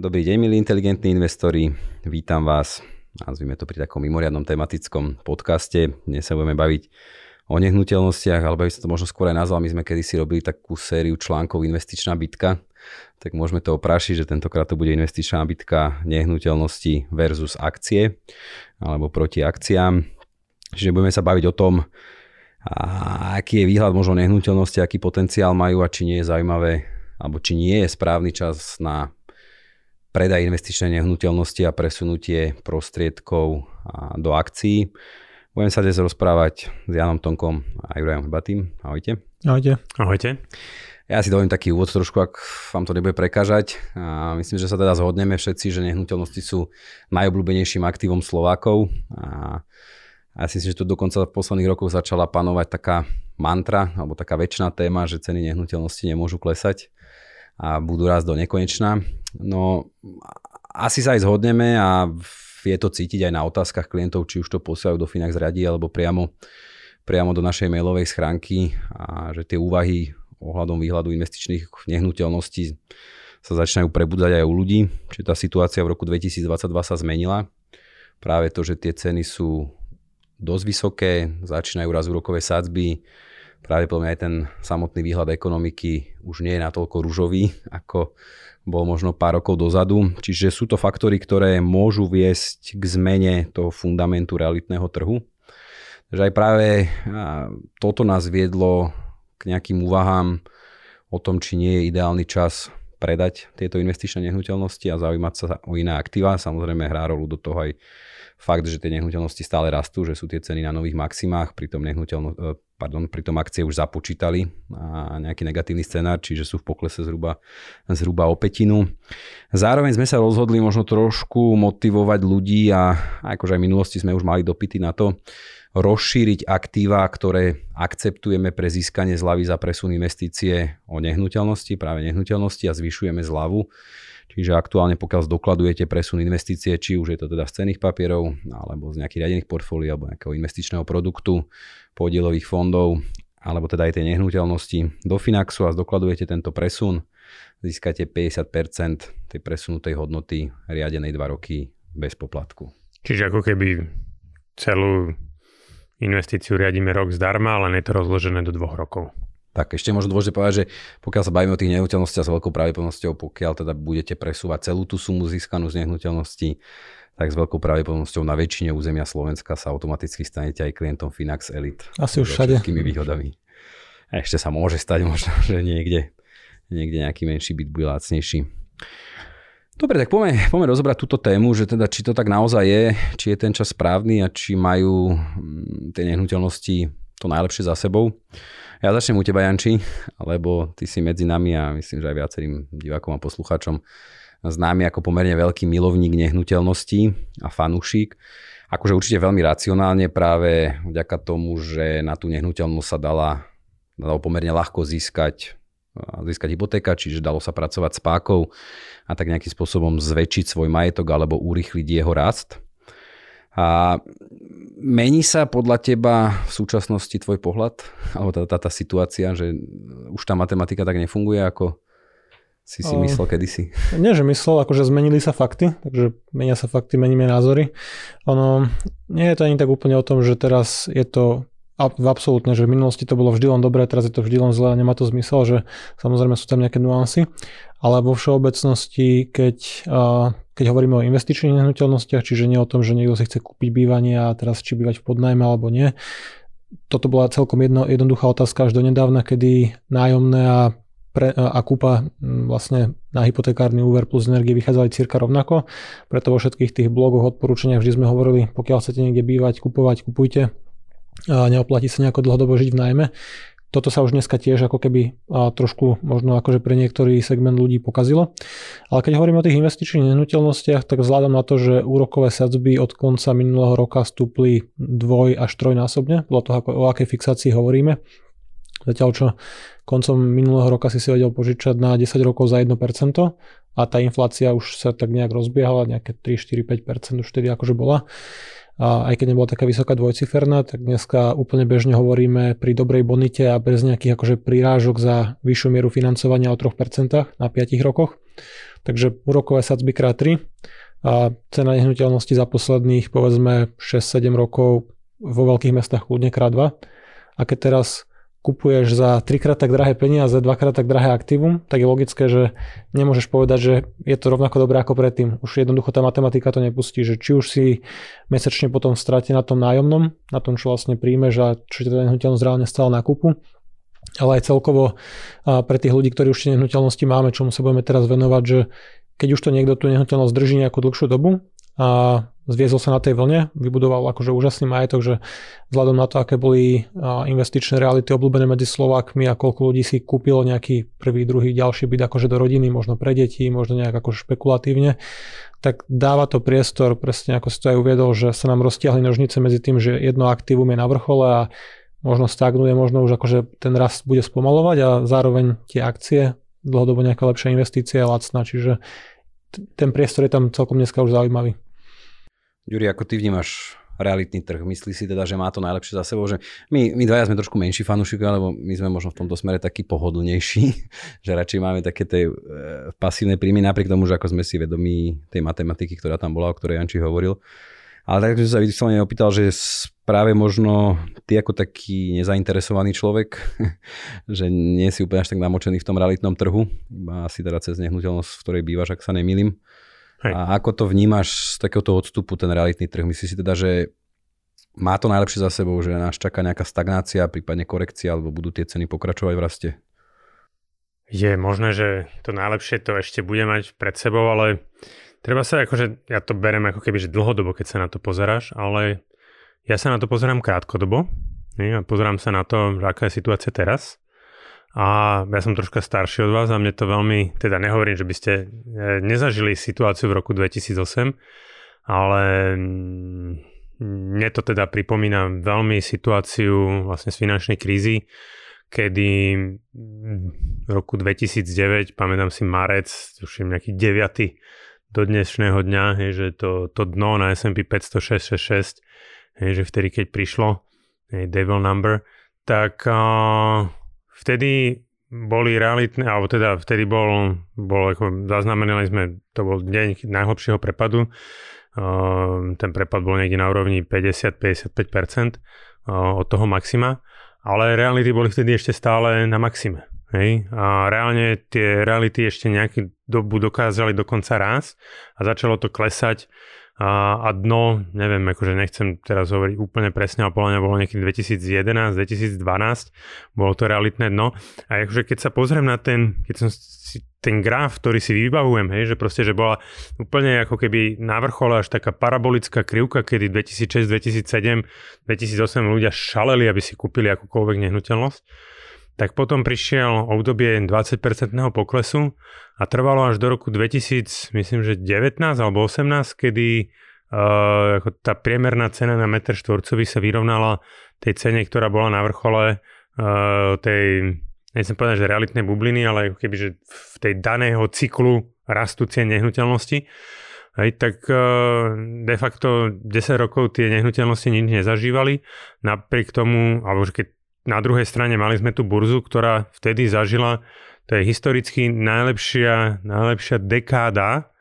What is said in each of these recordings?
Dobrý deň, milí inteligentní investori. Vítam vás, nazvime to pri takom mimoriadnom tematickom podcaste. Dnes sa budeme baviť o nehnuteľnostiach, alebo by som to možno skôr aj nazval. My sme kedysi robili takú sériu článkov Investičná bitka, tak môžeme to oprášiť, že tentokrát to bude investičná bitka nehnuteľnosti versus akcie alebo proti akciám. Čiže budeme sa baviť o tom, a aký je výhľad možno nehnuteľnosti, aký potenciál majú a či nie je zaujímavé, alebo či nie je správny čas na predaj investičnej nehnuteľnosti a presunutie prostriedkov do akcií. Budem sa dnes rozprávať s Janom Tonkom a Jurajom Hrbatým. Ahojte. Ahojte. Ahojte. Ja si dovolím taký úvod trošku, ak vám to nebude prekážať. A myslím, že sa teda zhodneme všetci, že nehnuteľnosti sú najobľúbenejším aktívom Slovákov. A ja si myslím, že tu dokonca v posledných rokoch začala panovať taká mantra, alebo taká väčšiná téma, že ceny nehnuteľnosti nemôžu klesať a budú rásť do nekonečná. No asi sa aj zhodneme a je to cítiť aj na otázkach klientov, či už to posielajú do Finax radí alebo priamo, priamo do našej mailovej schránky a že tie úvahy ohľadom výhľadu investičných nehnuteľností sa začínajú prebudzať aj u ľudí. Čiže tá situácia v roku 2022 sa zmenila. Práve to, že tie ceny sú dosť vysoké, začínajú raz úrokové sadzby, pravdepodobne aj ten samotný výhľad ekonomiky už nie je natoľko ružový, ako bol možno pár rokov dozadu. Čiže sú to faktory, ktoré môžu viesť k zmene toho fundamentu realitného trhu. Takže aj práve toto nás viedlo k nejakým úvahám o tom, či nie je ideálny čas predať tieto investičné nehnuteľnosti a zaujímať sa o iné aktíva. Samozrejme hrá rolu do toho aj fakt, že tie nehnuteľnosti stále rastú, že sú tie ceny na nových maximách, pritom, nehnuteľno, pardon, pritom akcie už započítali a nejaký negatívny scenár, čiže sú v poklese zhruba, zhruba o petinu. Zároveň sme sa rozhodli možno trošku motivovať ľudí a akože aj v minulosti sme už mali dopity na to, rozšíriť aktíva, ktoré akceptujeme pre získanie zľavy za presun investície o nehnuteľnosti, práve nehnuteľnosti a zvyšujeme zľavu. Čiže aktuálne pokiaľ zdokladujete presun investície, či už je to teda z cených papierov, alebo z nejakých riadených portfólií, alebo nejakého investičného produktu, podielových fondov, alebo teda aj tie nehnuteľnosti do Finaxu a zdokladujete tento presun, získate 50% tej presunutej hodnoty riadenej 2 roky bez poplatku. Čiže ako keby celú investíciu riadíme rok zdarma, ale je to rozložené do dvoch rokov. Tak ešte možno dôležité povedať, že pokiaľ sa bavíme o tých nehnuteľnostiach s veľkou pravdepodobnosťou, pokiaľ teda budete presúvať celú tú sumu získanú z nehnuteľností, tak s veľkou pravdepodobnosťou na väčšine územia Slovenska sa automaticky stanete aj klientom Finax Elite. Asi už všade. Všetkými výhodami. A ešte sa môže stať možno, že niekde, niekde nejaký menší byt bude lacnejší. Dobre, tak poďme, poďme rozobrať túto tému, že teda či to tak naozaj je, či je ten čas správny a či majú mm, tie nehnuteľnosti to najlepšie za sebou. Ja začnem u teba, Janči, lebo ty si medzi nami a myslím, že aj viacerým divákom a poslucháčom známy ako pomerne veľký milovník nehnuteľností a fanúšik. Akože určite veľmi racionálne práve vďaka tomu, že na tú nehnuteľnosť sa dala, dalo pomerne ľahko získať získať hypotéka, čiže dalo sa pracovať s pákou a tak nejakým spôsobom zväčšiť svoj majetok alebo urýchliť jeho rast. A mení sa podľa teba v súčasnosti tvoj pohľad, alebo tá, tá, tá situácia, že už tá matematika tak nefunguje, ako si si myslel kedysi? Nie, že myslel, akože zmenili sa fakty, takže menia sa fakty, meníme názory. Ono, nie je to ani tak úplne o tom, že teraz je to v absolútne, že v minulosti to bolo vždy len dobré, teraz je to vždy len zlé a nemá to zmysel, že samozrejme sú tam nejaké nuancy, ale vo všeobecnosti, keď, keď hovoríme o investičných nehnuteľnostiach, čiže nie o tom, že niekto si chce kúpiť bývanie a teraz či bývať v podnajme alebo nie, toto bola celkom jedno, jednoduchá otázka až do nedávna, kedy nájomné a, pre, a kúpa vlastne na hypotekárny úver plus energie vychádzali cirka rovnako. Preto vo všetkých tých blogoch odporúčaniach vždy sme hovorili, pokiaľ chcete niekde bývať, kupovať, kupujte a neoplatí sa nejako dlhodobo žiť v najmä. Toto sa už dneska tiež ako keby a trošku možno akože pre niektorý segment ľudí pokazilo. Ale keď hovoríme o tých investičných nehnuteľnostiach, tak vzhľadom na to, že úrokové sadzby od konca minulého roka stúpli dvoj až trojnásobne, podľa toho, ako, o akej fixácii hovoríme, Zatiaľ čo koncom minulého roka si si vedel požičať na 10 rokov za 1% a tá inflácia už sa tak nejak rozbiehala, nejaké 3, 4, 5% už vtedy akože bola a aj keď nebola taká vysoká dvojciferná, tak dneska úplne bežne hovoríme pri dobrej bonite a bez nejakých akože prirážok za vyššiu mieru financovania o 3% na 5 rokoch. Takže úrokové sadzby krát 3 a cena nehnuteľnosti za posledných povedzme 6-7 rokov vo veľkých mestách kľudne krát 2. A keď teraz kupuješ za trikrát tak drahé peniaze, dvakrát tak drahé aktívum, tak je logické, že nemôžeš povedať, že je to rovnako dobré ako predtým. Už jednoducho tá matematika to nepustí, že či už si mesačne potom strate na tom nájomnom, na tom, čo vlastne príjmeš a čo ti tá nehnuteľnosť reálne stala na kúpu, ale aj celkovo pre tých ľudí, ktorí už tie nehnuteľnosti máme, čomu sa budeme teraz venovať, že keď už to niekto tú nehnuteľnosť drží nejakú dlhšiu dobu a zviezol sa na tej vlne, vybudoval akože úžasný majetok, že vzhľadom na to, aké boli investičné reality obľúbené medzi Slovákmi a koľko ľudí si kúpilo nejaký prvý, druhý, ďalší byt akože do rodiny, možno pre deti, možno nejak akože špekulatívne, tak dáva to priestor, presne ako si to aj uviedol, že sa nám roztiahli nožnice medzi tým, že jedno aktívum je na vrchole a možno stagnuje, možno už akože ten rast bude spomalovať a zároveň tie akcie dlhodobo nejaká lepšia investícia je lacná, čiže ten priestor je tam celkom dneska už zaujímavý. Juri, ako ty vnímaš realitný trh? Myslíš si teda, že má to najlepšie za sebou? Že my, my dvaja sme trošku menší fanúšikovia, lebo my sme možno v tomto smere taký pohodlnejší, že radšej máme také tie e, pasívne príjmy, napriek tomu, že ako sme si vedomí tej matematiky, ktorá tam bola, o ktorej Janči hovoril. Ale tak som sa vyslovene opýtal, že práve možno ty ako taký nezainteresovaný človek, že nie si úplne až tak namočený v tom realitnom trhu, iba asi teda cez nehnuteľnosť, v ktorej bývaš, ak sa nemýlim. Hej. A ako to vnímaš z takéhoto odstupu, ten realitný trh? Myslíš si teda, že má to najlepšie za sebou, že nás čaká nejaká stagnácia, prípadne korekcia, alebo budú tie ceny pokračovať v raste? Je možné, že to najlepšie to ešte bude mať pred sebou, ale treba sa akože, ja to berem ako keby, že dlhodobo, keď sa na to pozeráš, ale ja sa na to pozerám krátkodobo, nie? a pozerám sa na to, že aká je situácia teraz a ja som troška starší od vás a mne to veľmi, teda nehovorím, že by ste e, nezažili situáciu v roku 2008, ale mm, mne to teda pripomína veľmi situáciu vlastne z finančnej krízy, kedy v roku 2009, pamätám si marec, je nejaký 9. do dnešného dňa, hej, že to, to dno na S&P 500 hej, že vtedy, keď prišlo, hej, devil number, tak uh, vtedy boli realitné, alebo teda vtedy bol, bol ako zaznamenali sme, to bol deň najhlbšieho prepadu. Uh, ten prepad bol niekde na úrovni 50-55% uh, od toho maxima, ale reality boli vtedy ešte stále na maxime. Hej? A reálne tie reality ešte nejakú dobu dokázali dokonca raz a začalo to klesať a, a dno, neviem, akože nechcem teraz hovoriť úplne presne, ale podľa bolo niekedy 2011, 2012, bolo to realitné dno. A akože keď sa pozriem na ten, keď som si ten graf, ktorý si vybavujem, hej, že proste, že bola úplne ako keby na vrchole až taká parabolická krivka, kedy 2006, 2007, 2008 ľudia šaleli, aby si kúpili akúkoľvek nehnuteľnosť tak potom prišiel obdobie 20% poklesu a trvalo až do roku 2000, myslím, že 19 alebo 18, kedy uh, ako tá priemerná cena na meter štvorcový sa vyrovnala tej cene, ktorá bola na vrchole uh, tej, nechcem povedať, že realitnej bubliny, ale ako keby, že v tej daného cyklu rastu cien nehnuteľnosti. Hej, tak uh, de facto 10 rokov tie nehnuteľnosti nič nezažívali, napriek tomu, alebo keď na druhej strane mali sme tu burzu, ktorá vtedy zažila, to je historicky najlepšia, najlepšia dekáda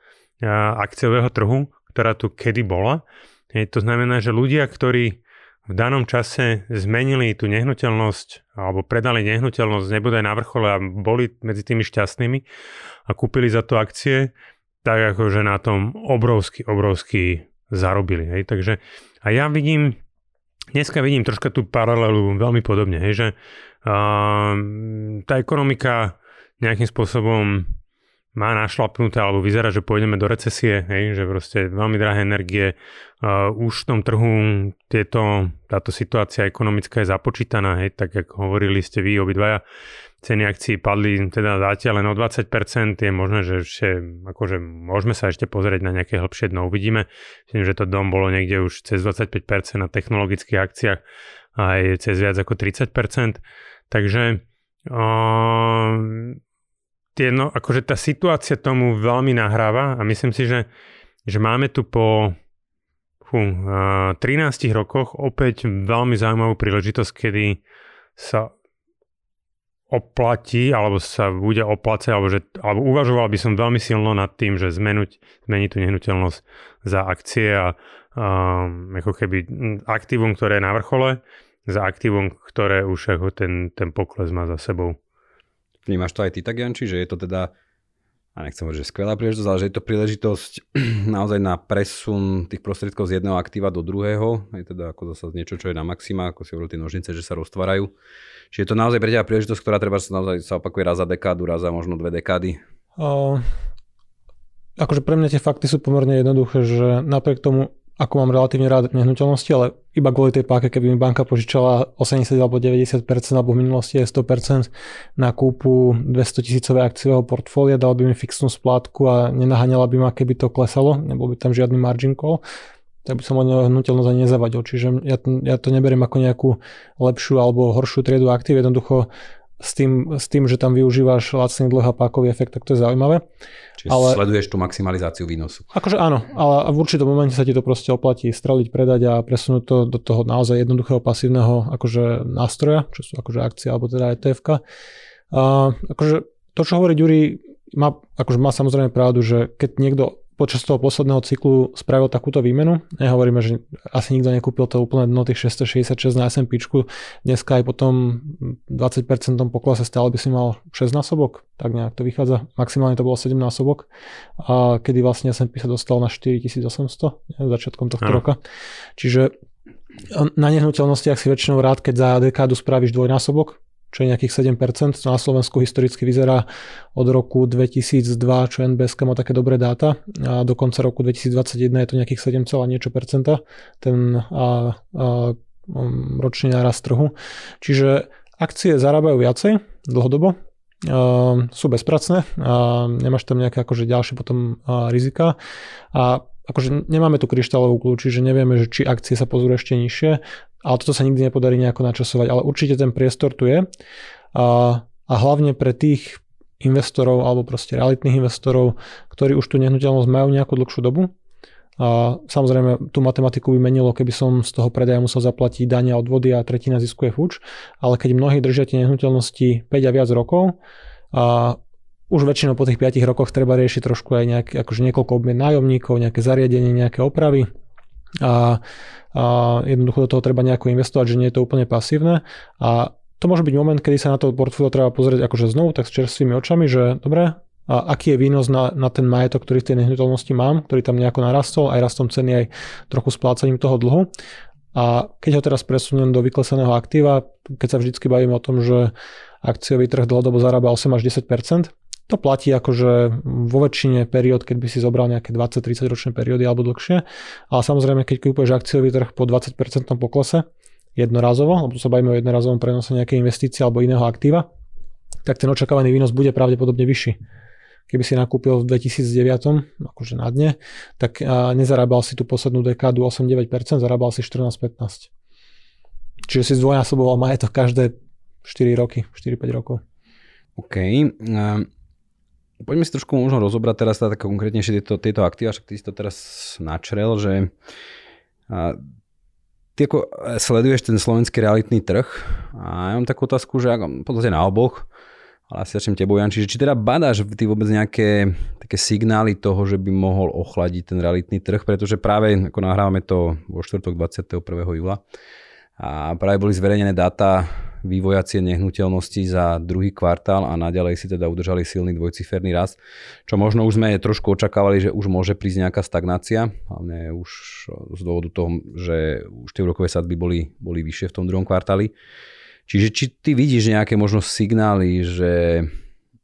akciového trhu, ktorá tu kedy bola. Je, to znamená, že ľudia, ktorí v danom čase zmenili tú nehnuteľnosť alebo predali nehnuteľnosť, nebodaj na vrchole a boli medzi tými šťastnými a kúpili za to akcie, tak akože na tom obrovsky, obrovsky zarobili. Hej. Takže a ja vidím dneska vidím troška tú paralelu veľmi podobne, hej, že uh, tá ekonomika nejakým spôsobom má našlapnuté alebo vyzerá, že pôjdeme do recesie, hej, že proste veľmi drahé energie. Uh, už v tom trhu tieto, táto situácia ekonomická je započítaná, hej, tak ako hovorili ste vy obidvaja, ceny akcií padli teda zatiaľ len o 20%, je možné, že ešte, akože môžeme sa ešte pozrieť na nejaké hĺbšie dno, uvidíme. Myslím, že to dom bolo niekde už cez 25% na technologických akciách a aj cez viac ako 30%. Takže uh, tie, no, akože tá situácia tomu veľmi nahráva a myslím si, že, že máme tu po fú, uh, 13 rokoch opäť veľmi zaujímavú príležitosť, kedy sa oplatí, alebo sa bude oplácať, alebo, že, alebo uvažoval by som veľmi silno nad tým, že zmenuť, zmeniť tú nehnuteľnosť za akcie a um, ako keby aktívum, ktoré je na vrchole, za aktívum, ktoré už ako ten, ten pokles má za sebou. Vnímaš to aj ty tak, Janči, že je to teda a nechcem hovoriť, že skvelá príležitosť, ale že je to príležitosť naozaj na presun tých prostriedkov z jedného aktíva do druhého, je teda ako zase niečo, čo je na maxima, ako si hovoril tie nožnice, že sa roztvárajú. Čiže je to naozaj pre teba príležitosť, ktorá treba sa naozaj sa opakuje raz za dekádu, raz za možno dve dekády. O, akože pre mňa tie fakty sú pomerne jednoduché, že napriek tomu ako mám relatívne rád nehnuteľnosti, ale iba kvôli tej páke, keby mi banka požičala 80 alebo 90% alebo v minulosti je 100% na kúpu 200 tisícové akciového portfólia, dal by mi fixnú splátku a nenaháňala by ma, keby to klesalo, nebol by tam žiadny margin call, tak by som o nehnuteľnosť ani nezavadil. Čiže ja, ja to neberiem ako nejakú lepšiu alebo horšiu triedu aktív, jednoducho s tým, s tým, že tam využívaš lacný dlh a pákový efekt, tak to je zaujímavé. Čiže ale, sleduješ tú maximalizáciu výnosu. Akože áno, ale v určitom momente sa ti to proste oplatí streliť, predať a presunúť to do toho naozaj jednoduchého pasívneho akože nástroja, čo sú akože akcie alebo teda etf A, akože to, čo hovorí Ďuri, má, akože má samozrejme pravdu, že keď niekto počas toho posledného cyklu spravil takúto výmenu. Nehovoríme, že asi nikto nekúpil to úplne dno tých 666 na S&P. Dneska aj po tom 20% poklase stále by si mal 6 násobok, tak nejak to vychádza. Maximálne to bolo 7 násobok, a kedy vlastne S&P sa dostal na 4800 začiatkom tohto Aha. roka. Čiže na nehnuteľnostiach si väčšinou rád, keď za dekádu spravíš dvojnásobok, čo je nejakých 7%. Na Slovensku historicky vyzerá od roku 2002, čo NBS má také dobré dáta a do konca roku 2021 je to nejakých 7, niečo percenta ten a, a, um, ročný nárast trhu. Čiže akcie zarábajú viacej dlhodobo, Uh, sú bezpracné a nemáš tam nejaké akože ďalšie potom uh, rizika a akože nemáme tu kryštálovú kľúči, že nevieme, že či akcie sa pozrú ešte nižšie ale toto sa nikdy nepodarí nejako načasovať, ale určite ten priestor tu je a, a hlavne pre tých investorov alebo proste realitných investorov, ktorí už tú nehnuteľnosť majú nejakú dlhšiu dobu. A samozrejme, tú matematiku by menilo, keby som z toho predaja musel zaplatiť dania odvody a tretina zisku je fuč, ale keď mnohí držia tie nehnuteľnosti 5 a viac rokov, a už väčšinou po tých 5 rokoch treba riešiť trošku aj nejaké, akože niekoľko obmien nájomníkov, nejaké zariadenie, nejaké opravy, a, a jednoducho do toho treba nejako investovať, že nie je to úplne pasívne a to môže byť moment, kedy sa na to portfólio treba pozrieť akože znovu tak s čerstvými očami, že dobre, a aký je výnos na, na ten majetok, ktorý v tej nehnuteľnosti mám, ktorý tam nejako narastol, aj rastom ceny, aj trochu splácaním toho dlhu. A keď ho teraz presuniem do vyklesaného aktíva, keď sa vždycky bavíme o tom, že akciový trh dlhodobo zarába 8 až 10 to platí akože vo väčšine periód, keď by si zobral nejaké 20-30 ročné periódy alebo dlhšie. Ale samozrejme, keď kúpeš akciový trh po 20% poklese jednorazovo, alebo sa bavíme o jednorazovom prenose nejakej investície alebo iného aktíva, tak ten očakávaný výnos bude pravdepodobne vyšší. Keby si nakúpil v 2009, akože na dne, tak nezarábal si tú poslednú dekádu 8-9%, zarábal si 14-15%. Čiže si zdvojnásoboval majetok každé 4 roky, 4-5 rokov. OK. Poďme si trošku možno rozobrať teraz tak konkrétnejšie tieto, tieto aktíva, však ty si to teraz načrel, že a, ty ako sleduješ ten slovenský realitný trh a ja mám takú otázku, že ako, v na oboch, ale asi začnem tebou, Jan, čiže či teda badáš ty vôbec nejaké také signály toho, že by mohol ochladiť ten realitný trh, pretože práve ako nahrávame to vo štvrtok 21. júla a práve boli zverejnené dáta vývoja cien za druhý kvartál a naďalej si teda udržali silný dvojciferný rast, čo možno už sme trošku očakávali, že už môže prísť nejaká stagnácia, hlavne už z dôvodu toho, že už tie úrokové sadby boli, boli vyššie v tom druhom kvartáli. Čiže či ty vidíš nejaké možno signály, že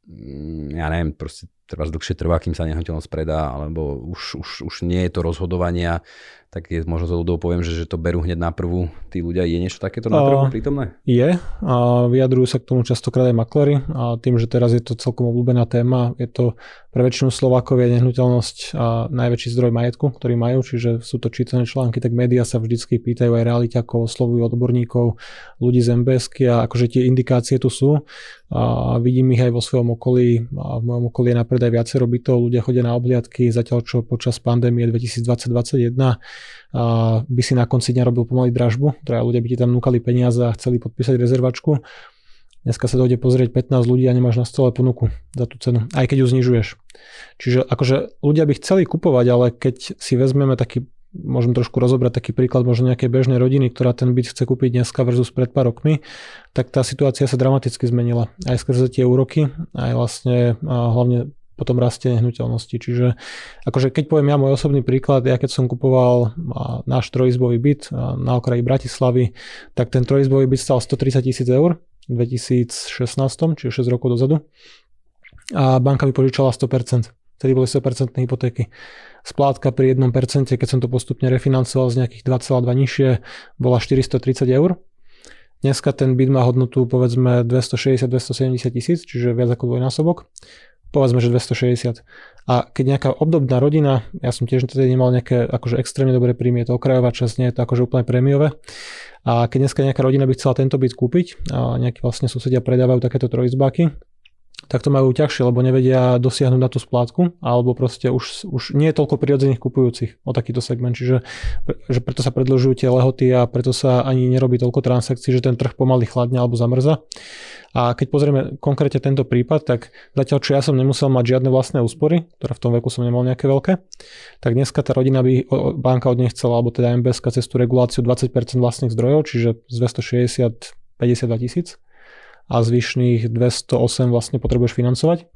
mm, ja neviem, proste trvá dlhšie trvá, kým sa nehnuteľnosť predá, alebo už, už, už nie je to rozhodovania tak je možno to ľudov poviem, že, že to berú hneď na prvú. Tí ľudia. Je niečo takéto na trhu prítomné? Je. A vyjadrujú sa k tomu častokrát aj maklery a tým, že teraz je to celkom obľúbená téma, je to pre väčšinu Slovákov je nehnuteľnosť a najväčší zdroj majetku, ktorý majú, čiže sú to čítané články, tak médiá sa vždycky pýtajú aj realiťakov, oslovujú odborníkov, ľudí z MBSky a akože tie indikácie tu sú. A vidím ich aj vo svojom okolí. A v mojom okolí je napríklad aj viacero bytov, ľudia chodia na obliadky, zatiaľ čo počas pandémie 2020-2021 a by si na konci dňa robil pomaly dražbu, teda ľudia by ti tam núkali peniaze a chceli podpísať rezervačku. Dneska sa dojde pozrieť 15 ľudí a nemáš na stole ponuku za tú cenu, aj keď ju znižuješ. Čiže akože ľudia by chceli kupovať, ale keď si vezmeme taký môžem trošku rozobrať taký príklad možno nejakej bežnej rodiny, ktorá ten byt chce kúpiť dneska versus pred pár rokmi, tak tá situácia sa dramaticky zmenila. Aj skrze tie úroky, aj vlastne hlavne potom rastie nehnuteľnosti. Čiže akože keď poviem ja môj osobný príklad, ja keď som kupoval náš trojizbový byt na okraji Bratislavy, tak ten trojizbový byt stal 130 tisíc eur v 2016, čiže 6 rokov dozadu. A banka mi požičala 100%. Vtedy boli 100% hypotéky splátka pri 1%, keď som to postupne refinancoval z nejakých 2,2 nižšie, bola 430 eur. Dneska ten byt má hodnotu povedzme 260-270 tisíc, čiže viac ako dvojnásobok. Povedzme, že 260. A keď nejaká obdobná rodina, ja som tiež tedy nemal nejaké akože extrémne dobré príjmy, je to okrajová časť, nie je to akože úplne prémiové. A keď dneska nejaká rodina by chcela tento byt kúpiť a nejakí vlastne susedia predávajú takéto trojizbáky, tak to majú ťažšie, lebo nevedia dosiahnuť na tú splátku, alebo proste už, už nie je toľko prirodzených kupujúcich o takýto segment, čiže že preto sa predlžujú tie lehoty a preto sa ani nerobí toľko transakcií, že ten trh pomaly chladne alebo zamrza. A keď pozrieme konkrétne tento prípad, tak zatiaľ čo ja som nemusel mať žiadne vlastné úspory, ktoré v tom veku som nemal nejaké veľké, tak dneska tá rodina by banka od nej chcela, alebo teda MBS cez tú reguláciu 20% vlastných zdrojov, čiže z 260 52 tisíc a zvyšných 208 vlastne potrebuješ financovať.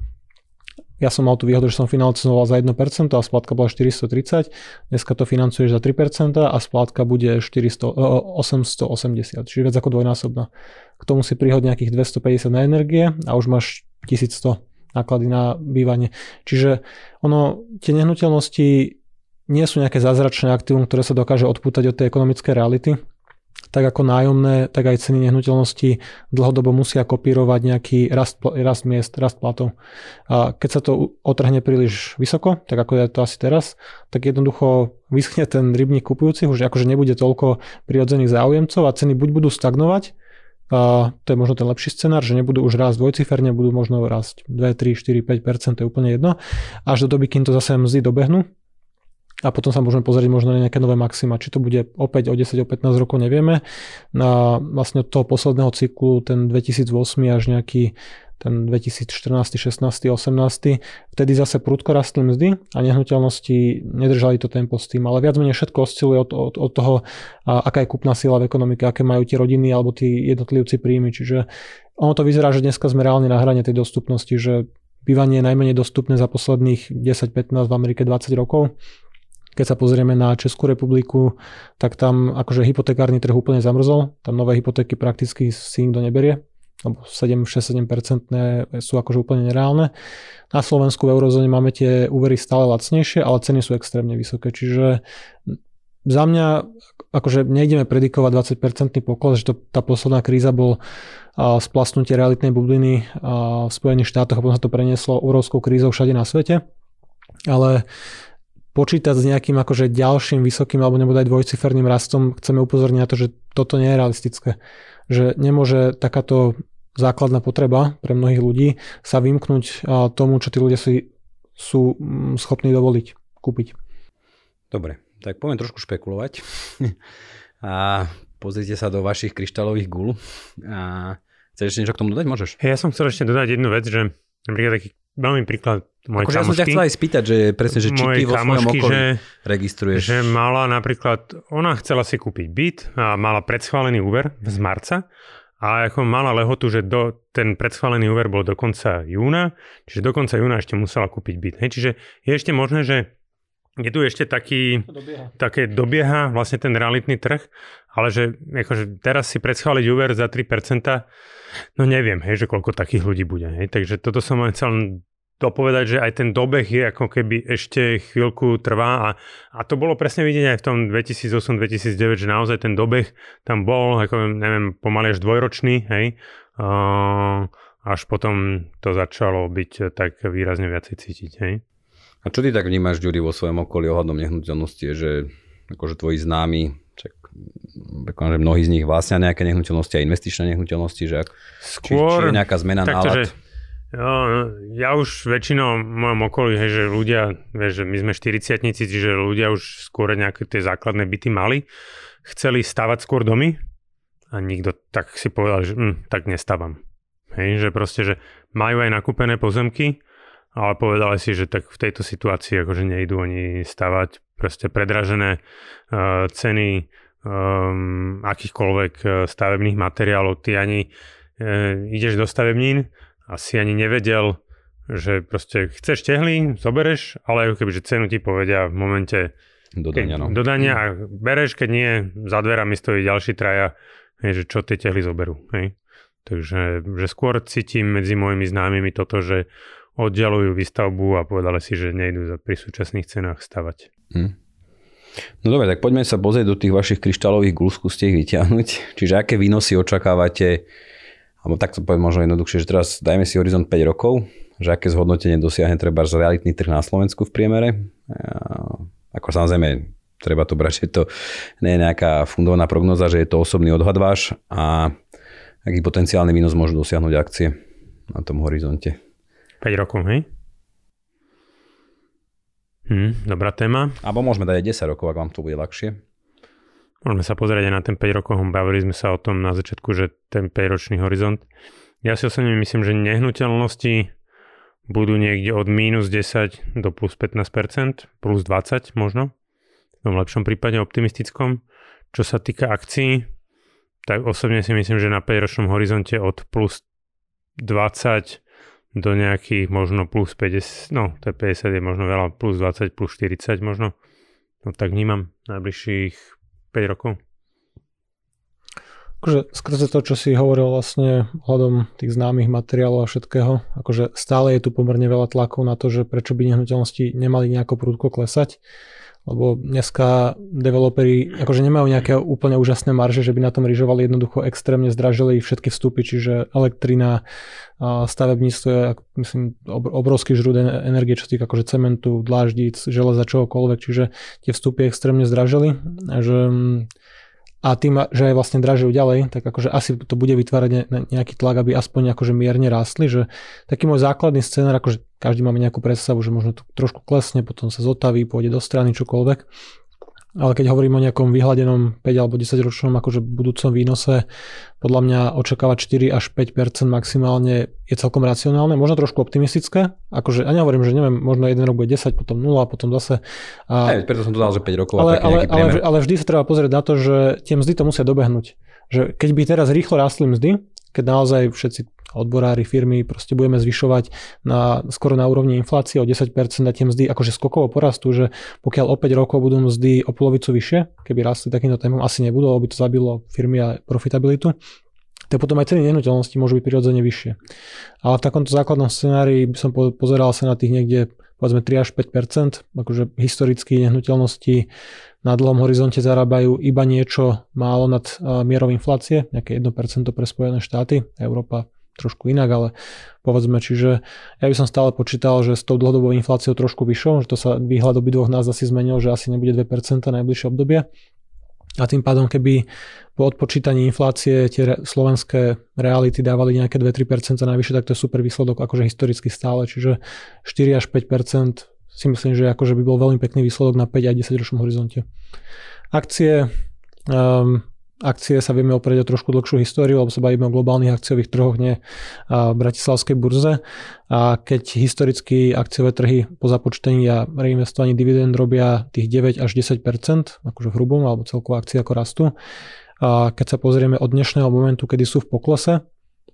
Ja som mal tú výhodu, že som financoval za 1% a splátka bola 430, dneska to financuješ za 3% a splátka bude 400, 880, čiže viac ako dvojnásobná. K tomu si prihod nejakých 250 na energie a už máš 1100 náklady na bývanie. Čiže ono, tie nehnuteľnosti nie sú nejaké zázračné aktívum, ktoré sa dokáže odpútať od tej ekonomickej reality tak ako nájomné, tak aj ceny nehnuteľnosti dlhodobo musia kopírovať nejaký rast, rast miest, rast platov. A keď sa to otrhne príliš vysoko, tak ako je to asi teraz, tak jednoducho vyschne ten rybník kupujúcich, už akože nebude toľko prirodzených záujemcov a ceny buď budú stagnovať, a to je možno ten lepší scenár, že nebudú už rásť dvojciferne, budú možno rásť 2, 3, 4, 5%, to je úplne jedno. Až do doby, kým to zase mzdy dobehnú, a potom sa môžeme pozrieť možno na nejaké nové maxima. Či to bude opäť o 10, o 15 rokov, nevieme. Na vlastne od toho posledného cyklu, ten 2008 až nejaký ten 2014, 16, 18, vtedy zase prudko rastli mzdy a nehnuteľnosti nedržali to tempo s tým, ale viac menej všetko osciluje od, od, od toho, aká je kúpna sila v ekonomike, aké majú tie rodiny alebo tí jednotlivci príjmy, čiže ono to vyzerá, že dneska sme reálne na hrane tej dostupnosti, že bývanie je najmenej dostupné za posledných 10-15 v Amerike 20 rokov keď sa pozrieme na Českú republiku, tak tam akože hypotekárny trh úplne zamrzol, tam nové hypotéky prakticky si nikto neberie, lebo 7-6-7% sú akože úplne nereálne. Na Slovensku v eurozóne máme tie úvery stále lacnejšie, ale ceny sú extrémne vysoké, čiže za mňa akože nejdeme predikovať 20% pokles, že to, tá posledná kríza bol a, splasnutie realitnej bubliny a, v Spojených štátoch a potom sa to prenieslo úrovskou krízou všade na svete. Ale počítať s nejakým akože ďalším vysokým alebo nebude aj dvojciferným rastom, chceme upozorniť na to, že toto nie je realistické. Že nemôže takáto základná potreba pre mnohých ľudí sa vymknúť tomu, čo tí ľudia si sú mm, schopní dovoliť kúpiť. Dobre, tak poviem trošku špekulovať. a pozrite sa do vašich kryštálových gul. A chceš ešte niečo k tomu dodať? Môžeš. Ja som chcel ešte dodať jednu vec, že napríklad taký veľmi príklad mojej akože ja som ťa chcel aj spýtať, že presne, že či ty vo svojom okolí že, registruješ. Že mala napríklad, ona chcela si kúpiť byt a mala predschválený úver z marca a ako mala lehotu, že do, ten predschválený úver bol do konca júna, čiže do konca júna ešte musela kúpiť byt. Hej, čiže je ešte možné, že je tu ešte taký, dobieha. také dobieha vlastne ten realitný trh, ale že akože teraz si predschváliť úver za 3%, no neviem, hej, že koľko takých ľudí bude. Hej. Takže toto som len chcel dopovedať, že aj ten dobeh je ako keby ešte chvíľku trvá a, a to bolo presne vidieť aj v tom 2008-2009, že naozaj ten dobeh tam bol, ako neviem, pomaly až dvojročný, hej, uh, až potom to začalo byť tak výrazne viacej cítiť, hej. A čo ty tak vnímaš, Ďuri, vo svojom okolí ohľadom nehnuteľnosti, že akože tvoji známi, čak, že mnohí z nich vlastnia nejaké nehnuteľnosti a investičné nehnuteľnosti, že ak, Skôr, či, či je nejaká zmena nálad? Že, jo, ja už väčšinou v mojom okolí, hej, že ľudia, vieš, že my sme 40 čiže ľudia už skôr nejaké tie základné byty mali, chceli stavať skôr domy a nikto tak si povedal, že hm, tak nestávam. Hej, že proste, že majú aj nakúpené pozemky, ale povedali si, že tak v tejto situácii akože nejdu oni stavať proste predražené uh, ceny um, akýchkoľvek uh, stavebných materiálov. Ty ani uh, ideš do stavebnín a si ani nevedel, že proste chceš tehly, zobereš, ale keby že cenu ti povedia v momente dodania, no. dodania a bereš, keď nie, za dverami stojí ďalší traja, hej, že čo tie tehly zoberú. Hej. Takže že skôr cítim medzi mojimi známymi toto, že oddialujú výstavbu a povedali si, že nejdu pri súčasných cenách stavať. Hmm. No dobre, tak poďme sa pozrieť do tých vašich kryštálových gul, skúste ich vyťahnuť. Čiže aké výnosy očakávate, alebo takto poviem možno jednoduchšie, že teraz dajme si horizont 5 rokov, že aké zhodnotenie dosiahne treba z realitný trh na Slovensku v priemere. Ako samozrejme, treba to brať, že to nie je nejaká fundovaná prognoza, že je to osobný odhad váš a aký potenciálny výnos môžu dosiahnuť akcie na tom horizonte. 5 rokov, hej? Hm, dobrá téma. Alebo môžeme dať aj 10 rokov, ak vám to bude ľahšie. Môžeme sa pozrieť aj na ten 5 rokov. Bavili sme sa o tom na začiatku, že ten 5-ročný horizont. Ja si osobne myslím, že nehnuteľnosti budú niekde od minus 10 do plus 15%, plus 20 možno. V tom lepšom prípade optimistickom. Čo sa týka akcií, tak osobne si myslím, že na 5-ročnom horizonte od plus 20 do nejakých možno plus 50, no to je 50 je možno veľa, plus 20, plus 40 možno. No tak vnímam najbližších 5 rokov. Akože skrze to, čo si hovoril vlastne hľadom tých známych materiálov a všetkého, akože stále je tu pomerne veľa tlakov na to, že prečo by nehnuteľnosti nemali nejako prúdko klesať lebo dneska developeri akože nemajú nejaké úplne úžasné marže, že by na tom ryžovali jednoducho extrémne zdražili všetky vstupy, čiže elektrina, stavebníctvo je myslím obrovský žrúd energie, čo týka akože cementu, dláždic, železa, čohokoľvek, čiže tie vstupy extrémne zdražili, že a tým, že aj vlastne dražujú ďalej, tak akože asi to bude vytvárať nejaký tlak, aby aspoň akože mierne rástli, že taký môj základný scenár, akože každý máme nejakú predstavu, že možno to trošku klesne, potom sa zotaví, pôjde do strany, čokoľvek, ale keď hovorím o nejakom vyhľadenom 5 alebo 10 ročnom akože budúcom výnose, podľa mňa očakávať 4 až 5% maximálne je celkom racionálne, možno trošku optimistické, akože ja nehovorím, že neviem, možno jeden rok bude 10, potom 0 a potom zase. A, Aj, preto som to dal, že 5 rokov. Ale, ale, ale, ale vždy sa treba pozrieť na to, že tie mzdy to musia dobehnúť. Že keď by teraz rýchlo rástli mzdy, keď naozaj všetci odborári, firmy, proste budeme zvyšovať na, skoro na úrovni inflácie o 10% a tie mzdy akože skokovo porastú, že pokiaľ o 5 rokov budú mzdy o polovicu vyššie, keby rastli takýmto témom, asi nebudú, lebo by to zabilo firmy a profitabilitu, tak potom aj ceny nehnuteľnosti môžu byť prirodzene vyššie. Ale v takomto základnom scenári by som pozeral sa na tých niekde povedzme 3 až 5% akože historicky nehnuteľnosti na dlhom horizonte zarábajú iba niečo málo nad mierou inflácie, nejaké 1% pre Spojené štáty, Európa trošku inak, ale povedzme, čiže ja by som stále počítal, že s tou dlhodobou infláciou trošku vyššou, že to sa výhľad obidvoch nás asi zmenil, že asi nebude 2% najbližšie obdobie. A tým pádom, keby po odpočítaní inflácie tie slovenské reality dávali nejaké 2-3% najvyššie, tak to je super výsledok, akože historicky stále. Čiže 4 až 5% si myslím, že akože by bol veľmi pekný výsledok na 5 aj 10 ročnom horizonte. Akcie, um, akcie sa vieme oprieť o trošku dlhšiu históriu, lebo sa bavíme o globálnych akciových trhoch, nie v bratislavskej burze. A keď historicky akciové trhy po započtení a reinvestovaní dividend robia tých 9 až 10% akože v hrubom, alebo celkovo akcie ako rastú. A keď sa pozrieme od dnešného momentu, kedy sú v poklese,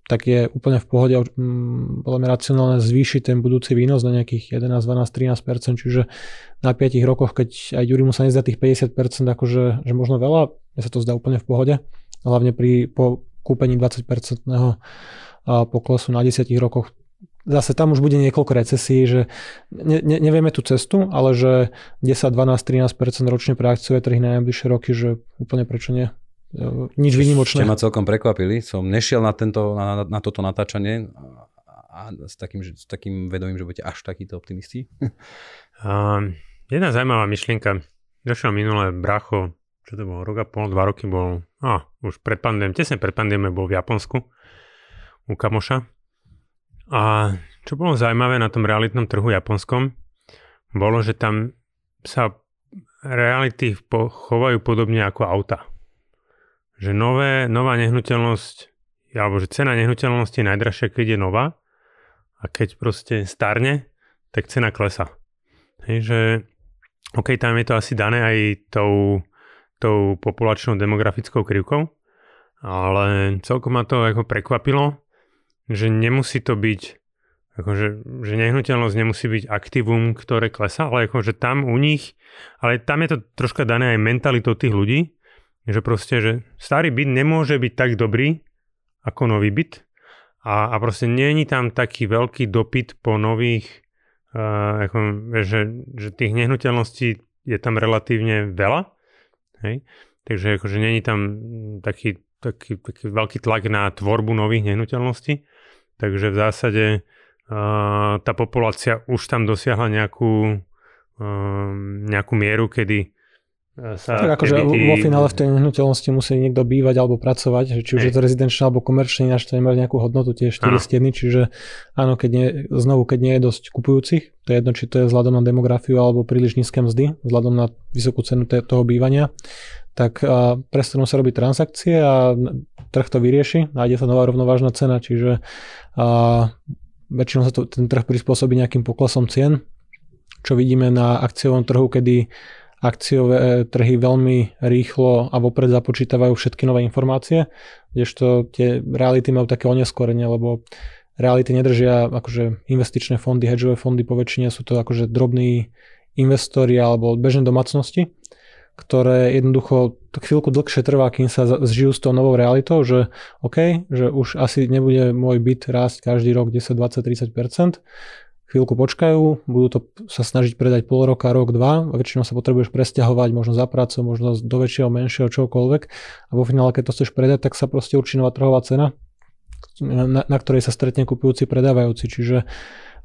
tak je úplne v pohode mm, podľa mňa racionálne zvýšiť ten budúci výnos na nejakých 11, 12, 13%, čiže na 5 rokoch, keď aj Jurimu sa nezdá tých 50%, akože že možno veľa, mne sa to zdá úplne v pohode, hlavne pri po kúpení 20% poklesu na 10 rokoch zase tam už bude niekoľko recesí, že ne, ne, nevieme tú cestu, ale že 10, 12, 13% ročne pre akciové trhy na najbližšie roky, že úplne prečo nie. Nič výnimočné. Ste ma celkom prekvapili. Som nešiel na, tento, na, na toto natáčanie a s takým, s takým vedomím, že budete až takýto optimisti. Uh, jedna zaujímavá myšlienka. Došiel minulé bracho, čo to bolo, rok a pol, dva roky bol, a už pred pandémiou, tesne pred pandémiou bol v Japonsku u kamoša a čo bolo zaujímavé na tom realitnom trhu japonskom, bolo, že tam sa reality chovajú podobne ako auta. Že nové, nová nehnuteľnosť, alebo že cena nehnuteľnosti je najdražšia, keď je nová a keď proste starne, tak cena klesa. Hej, že OK, tam je to asi dané aj tou, tou populačnou demografickou krivkou, ale celkom ma to ako prekvapilo, že nemusí to byť akože, že nehnuteľnosť nemusí byť aktívum, ktoré klesá, ale akože tam u nich, ale tam je to troška dané aj mentalitou tých ľudí, že proste, že starý byt nemôže byť tak dobrý ako nový byt a, a proste není tam taký veľký dopyt po nových, uh, ako, že, že tých nehnuteľností je tam relatívne veľa, hej? takže akože není tam taký, taký, taký veľký tlak na tvorbu nových nehnuteľností. Takže v zásade uh, tá populácia už tam dosiahla nejakú, uh, nejakú mieru, kedy sa tak akože vo finále v tej nehnuteľnosti musí niekto bývať alebo pracovať, že či už je to rezidenčné alebo komerčné, ináč to nemá nejakú hodnotu tie štyri steny, čiže áno, keď nie, znovu, keď nie je dosť kupujúcich, to je jedno, či to je vzhľadom na demografiu alebo príliš nízke mzdy, vzhľadom na vysokú cenu toho bývania, tak prestanú sa robiť transakcie a trh to vyrieši, nájde sa nová rovnovážna cena, čiže a, väčšinou sa to, ten trh prispôsobí nejakým poklesom cien, čo vidíme na akciovom trhu, kedy akciové trhy veľmi rýchlo a vopred započítavajú všetky nové informácie, kdežto tie reality majú také oneskorenie, lebo reality nedržia akože investičné fondy, hedžové fondy po väčšine sú to akože drobní investori alebo bežné domácnosti, ktoré jednoducho chvíľku dlhšie trvá, kým sa zžijú s tou novou realitou, že OK, že už asi nebude môj byt rásť každý rok 10, 20, 30%, chvíľku počkajú, budú to sa snažiť predať pol roka, rok, dva, a väčšinou sa potrebuješ presťahovať možno za prácu, možno do väčšieho, menšieho, čokoľvek a vo finále, keď to chceš predať, tak sa proste určí nová trhová cena, na, na ktorej sa stretne kupujúci, predávajúci, čiže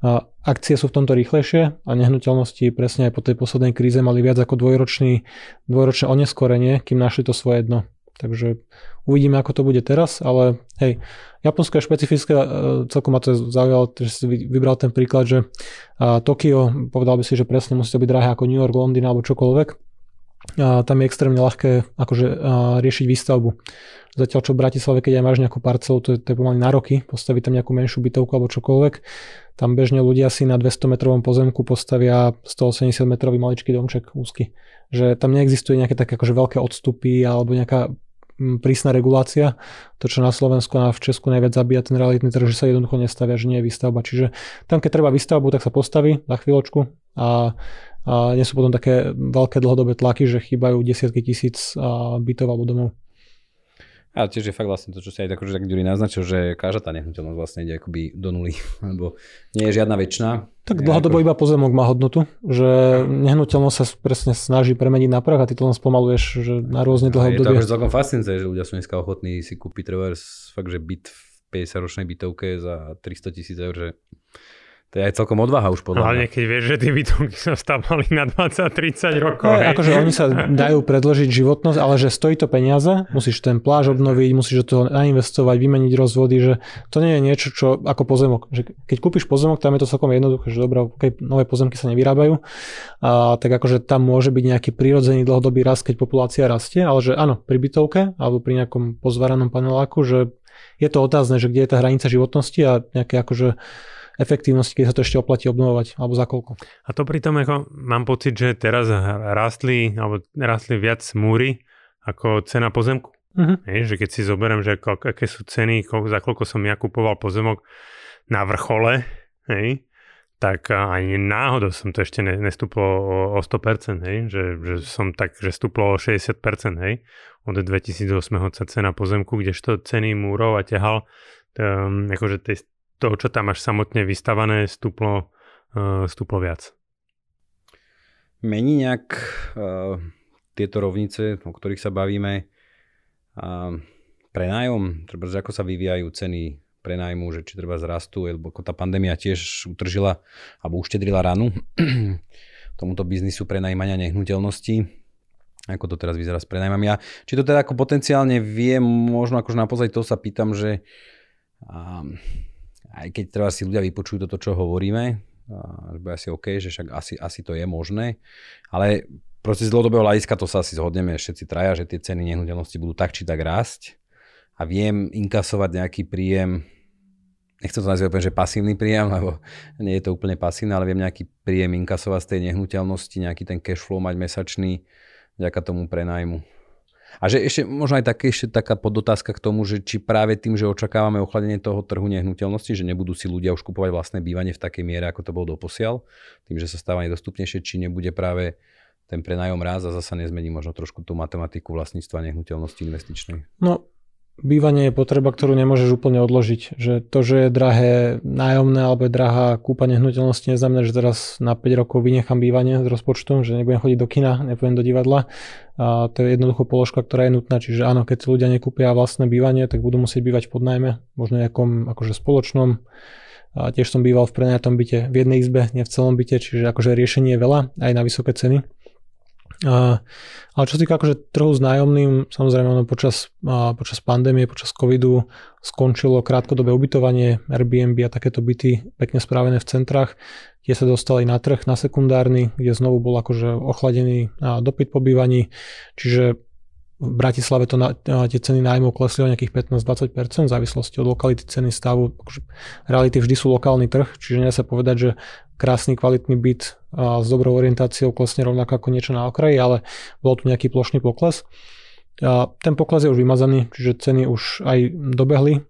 a akcie sú v tomto rýchlejšie a nehnuteľnosti presne aj po tej poslednej kríze mali viac ako dvojročný, dvojročné oneskorenie, kým našli to svoje dno. Takže uvidíme, ako to bude teraz, ale hej, Japonsko je špecifické, e, celkom ma to zaujalo, že si vybral ten príklad, že Tokio, povedal by si, že presne musí to byť drahé ako New York, Londýn alebo čokoľvek. A tam je extrémne ľahké akože, riešiť výstavbu. Zatiaľ čo v Bratislave, keď aj máš nejakú parcelu, to je, to je pomaly na roky, postaviť tam nejakú menšiu bytovku alebo čokoľvek. Tam bežne ľudia si na 200 metrovom pozemku postavia 180 metrový maličký domček úzky. Že tam neexistuje nejaké také akože veľké odstupy alebo nejaká prísna regulácia. To, čo na Slovensku a v Česku najviac zabíja ten realitný trh, že sa jednoducho nestavia, že nie je výstavba. Čiže tam, keď treba výstavbu, tak sa postaví za chvíľočku a, a nie sú potom také veľké dlhodobé tlaky, že chýbajú desiatky tisíc bytov alebo domov. A tiež je fakt vlastne to, čo si aj tak, že tak Ďuri naznačil, že každá tá nehnuteľnosť vlastne ide akoby do nuly, lebo nie je žiadna väčšina. Tak dlhodobo ako... iba pozemok má hodnotu, že nehnuteľnosť sa presne snaží premeniť na prach a ty to len spomaluješ že na rôzne dlhé obdobie. Je to akože celkom fascinujúce, že ľudia sú dneska ochotní si kúpiť treba fakt, že byt v 50-ročnej bytovke za 300 tisíc eur, že to je aj celkom odvaha už podľa Hlavne keď vieš, že tie bytunky sa stavali na 20-30 rokov. No, akože oni sa dajú predložiť životnosť, ale že stojí to peniaze, musíš ten pláž obnoviť, musíš do toho nainvestovať, vymeniť rozvody, že to nie je niečo, čo ako pozemok. Že keď kúpiš pozemok, tam je to celkom jednoduché, že dobré, keď nové pozemky sa nevyrábajú, a, tak akože tam môže byť nejaký prírodzený dlhodobý rast, keď populácia rastie, ale že áno, pri bytovke alebo pri nejakom pozvaranom paneláku, že je to otázne, že kde je tá hranica životnosti a nejaké akože efektívnosti, keď sa to ešte oplatí obnovovať, alebo za koľko. A to pritom ako, mám pocit, že teraz rastli, alebo rastli viac múry ako cena pozemku. Uh-huh. Hej, že keď si zoberiem, že ako, aké sú ceny, koľko, za koľko som ja kupoval pozemok na vrchole, hej, tak ani náhodou som to ešte nestúplo o, o 100%, hej, že, že som tak, že stúplo o 60%, hej, od 2008 sa cena pozemku, kdežto ceny múrov a ťahal, um, akože tej toho, čo tam máš samotne vystavané, stúplo, uh, stúplo viac? Mení nejak uh, tieto rovnice, o ktorých sa bavíme, uh, prenájom, treba, ako sa vyvíjajú ceny prenajmu, že či treba zrastú, lebo tá pandémia tiež utržila alebo uštedrila ranu tomuto biznisu prenajímania nehnuteľností ako to teraz vyzerá s prenajmami. A či to teda ako potenciálne vie, možno akože na to sa pýtam, že um, aj keď treba si ľudia vypočujú toto, čo hovoríme, že bude asi OK, že však asi, asi to je možné, ale proste z dlhodobého hľadiska to sa asi zhodneme všetci traja, že tie ceny nehnuteľnosti budú tak či tak rásť a viem inkasovať nejaký príjem, nechcem to nazvať úplne, že pasívny príjem, lebo nie je to úplne pasívne, ale viem nejaký príjem inkasovať z tej nehnuteľnosti, nejaký ten cash flow mať mesačný, vďaka tomu prenajmu. A že ešte možno aj také, ešte taká podotázka k tomu, že či práve tým, že očakávame ochladenie toho trhu nehnuteľnosti, že nebudú si ľudia už kupovať vlastné bývanie v takej miere, ako to bolo doposiaľ, tým, že sa stáva nedostupnejšie, či nebude práve ten prenajom raz a zasa nezmení možno trošku tú matematiku vlastníctva nehnuteľnosti investičnej. No, bývanie je potreba, ktorú nemôžeš úplne odložiť. Že to, že je drahé nájomné alebo je drahá kúpa nehnuteľnosti, neznamená, že teraz na 5 rokov vynechám bývanie z rozpočtu, že nebudem chodiť do kina, nepôjdem do divadla. A to je jednoducho položka, ktorá je nutná. Čiže áno, keď si ľudia nekúpia vlastné bývanie, tak budú musieť bývať v podnajme, možno nejakom akože spoločnom. A tiež som býval v prenajatom byte v jednej izbe, nie v celom byte, čiže akože riešenie je veľa aj na vysoké ceny. Ale čo sa týka akože trhu s nájomným, samozrejme ono počas, počas pandémie, počas covidu skončilo krátkodobé ubytovanie, Airbnb a takéto byty pekne správené v centrách, kde sa dostali na trh, na sekundárny, kde znovu bol akože ochladený dopyt po bývaní, čiže v Bratislave to na, tie ceny nájmov klesli o nejakých 15-20% v závislosti od lokality ceny stavu. Akože reality vždy sú lokálny trh, čiže nedá sa povedať, že krásny kvalitný byt a s dobrou orientáciou klesne rovnako ako niečo na okraji, ale bol tu nejaký plošný pokles. Ten pokles je už vymazaný, čiže ceny už aj dobehli,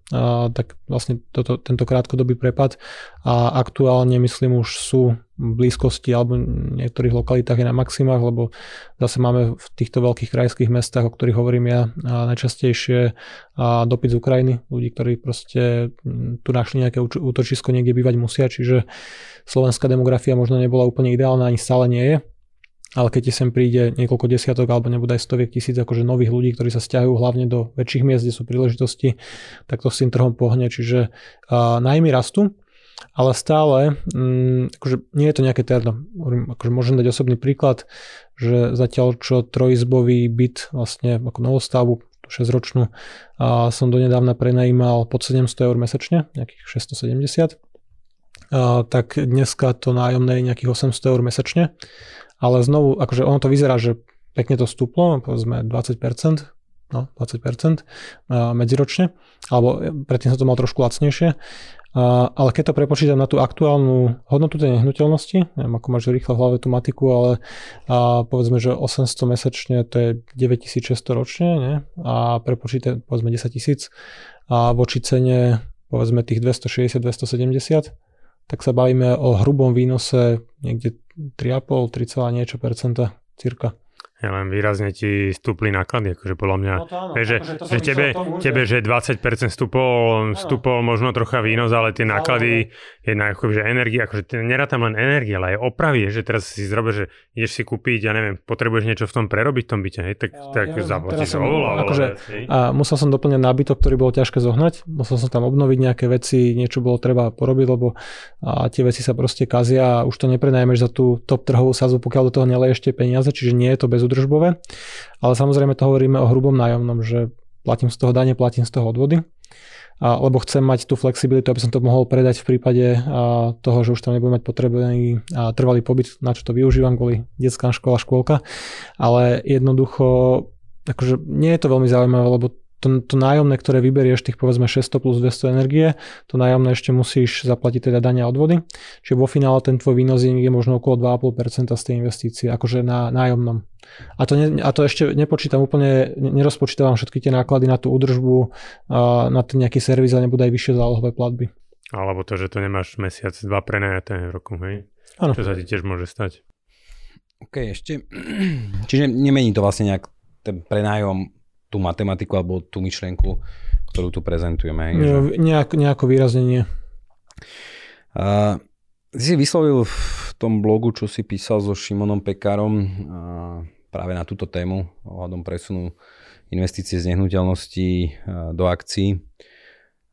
tak vlastne toto, tento krátkodobý prepad. A aktuálne myslím už sú v blízkosti alebo v niektorých lokalitách je na maximách, lebo zase máme v týchto veľkých krajských mestách, o ktorých hovorím ja, najčastejšie dopyt z Ukrajiny, ľudí, ktorí proste tu našli nejaké útočisko, niekde bývať musia, čiže slovenská demografia možno nebola úplne ideálna, ani stále nie je ale keď ti sem príde niekoľko desiatok alebo nebude aj stoviek tisíc akože nových ľudí, ktorí sa stiahujú hlavne do väčších miest, kde sú príležitosti, tak to s tým trhom pohne. Čiže uh, najmy rastú, ale stále, um, akože nie je to nejaké terno. Akože môžem dať osobný príklad, že zatiaľ čo trojizbový byt vlastne ako novostavu 6 ročnú a som donedávna prenajímal pod 700 eur mesačne, nejakých 670, a, tak dneska to nájomné je nejakých 800 eur mesačne. Ale znovu, akože ono to vyzerá, že pekne to stúplo, povedzme 20%, no 20% medziročne, alebo predtým sa to mal trošku lacnejšie, ale keď to prepočítam na tú aktuálnu hodnotu tej nehnuteľnosti, neviem ako máš rýchlo v hlave tú matiku, ale povedzme, že 800 mesačne to je 9600 ročne nie? a prepočítam povedzme 10 tisíc. A voči cene povedzme tých 260-270, tak sa bavíme o hrubom výnose niekde 3,5, 3, niečo percenta cirka. Ja len výrazne ti stúpli náklady, akože podľa mňa, no to áno, že, akože to že tebe, tomu, tebe, že 20% stúpol, stúpol možno trocha výnos, ale tie náklady, je na akože energia, akože nerátam len energia, ale aj opravy, že teraz si zrobe, že ideš si kúpiť, ja neviem, potrebuješ niečo v tom prerobiť v tom byte, hej, tak, ja, tak ja, zaplatíš sa oveľa, akože, a musel som doplňať nábytok, ktorý bolo ťažké zohnať, musel som tam obnoviť nejaké veci, niečo bolo treba porobiť, lebo a tie veci sa proste kazia a už to neprenajmeš za tú top trhovú sazbu, pokiaľ do toho neleješ tie peniaze, čiže nie je to bez údržbové. Ale samozrejme to hovoríme o hrubom nájomnom, že platím z toho dane, platím z toho odvody. A, lebo chcem mať tú flexibilitu, aby som to mohol predať v prípade a, toho, že už tam nebudem mať potrebný a, trvalý pobyt, na čo to využívam kvôli detská škola, škôlka. Ale jednoducho, akože nie je to veľmi zaujímavé, lebo to, to nájomné, ktoré vyberieš, tých povedzme 600 plus 200 energie, to nájomné ešte musíš zaplatiť teda dania odvody. Čiže vo finále ten tvoj výnos je niekde možno okolo 2,5% z tej investície, akože na nájomnom. A to, ne, a to ešte nepočítam úplne, nerozpočítam všetky tie náklady na tú údržbu, na ten nejaký servis a nebudú aj vyššie zálohové platby. Alebo to, že to nemáš mesiac, dva prenajaté v roku, hej? Ano. Čo sa ti tiež môže stať. OK, ešte. Čiže nemení to vlastne nejak ten prenájom tú matematiku alebo tú myšlienku, ktorú tu prezentujeme. Hej, že... nejak, nejako výrazne nie. A, si vyslovil v tom blogu, čo si písal so Šimonom Pekárom a, práve na túto tému ohľadom presunu investície z nehnuteľností do akcií.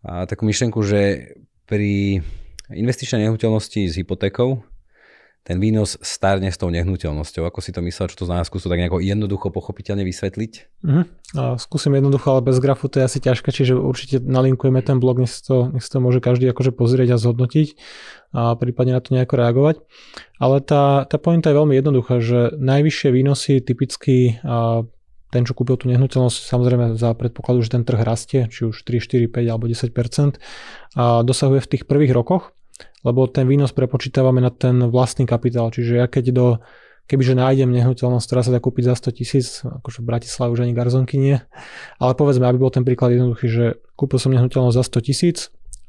A takú myšlenku, že pri investičnej nehnuteľnosti s hypotékou ten výnos starne s tou nehnuteľnosťou. Ako si to myslel, čo to znamená? Skús tak nejako jednoducho, pochopiteľne vysvetliť? Uh-huh. A skúsim jednoducho, ale bez grafu to je asi ťažké, čiže určite nalinkujeme ten blog, nech si to, nech si to môže každý akože pozrieť a zhodnotiť a prípadne na to nejako reagovať. Ale tá, tá pointa je veľmi jednoduchá, že najvyššie výnosy typicky a ten, čo kúpil tú nehnuteľnosť, samozrejme za predpokladu, že ten trh rastie, či už 3, 4, 5 alebo 10 a dosahuje v tých prvých rokoch lebo ten výnos prepočítavame na ten vlastný kapitál. Čiže ja keď do, kebyže nájdem nehnuteľnosť, ktorá sa dá kúpiť za 100 tisíc, akože v Bratislave už ani garzonky nie, ale povedzme, aby bol ten príklad jednoduchý, že kúpil som nehnuteľnosť za 100 tisíc,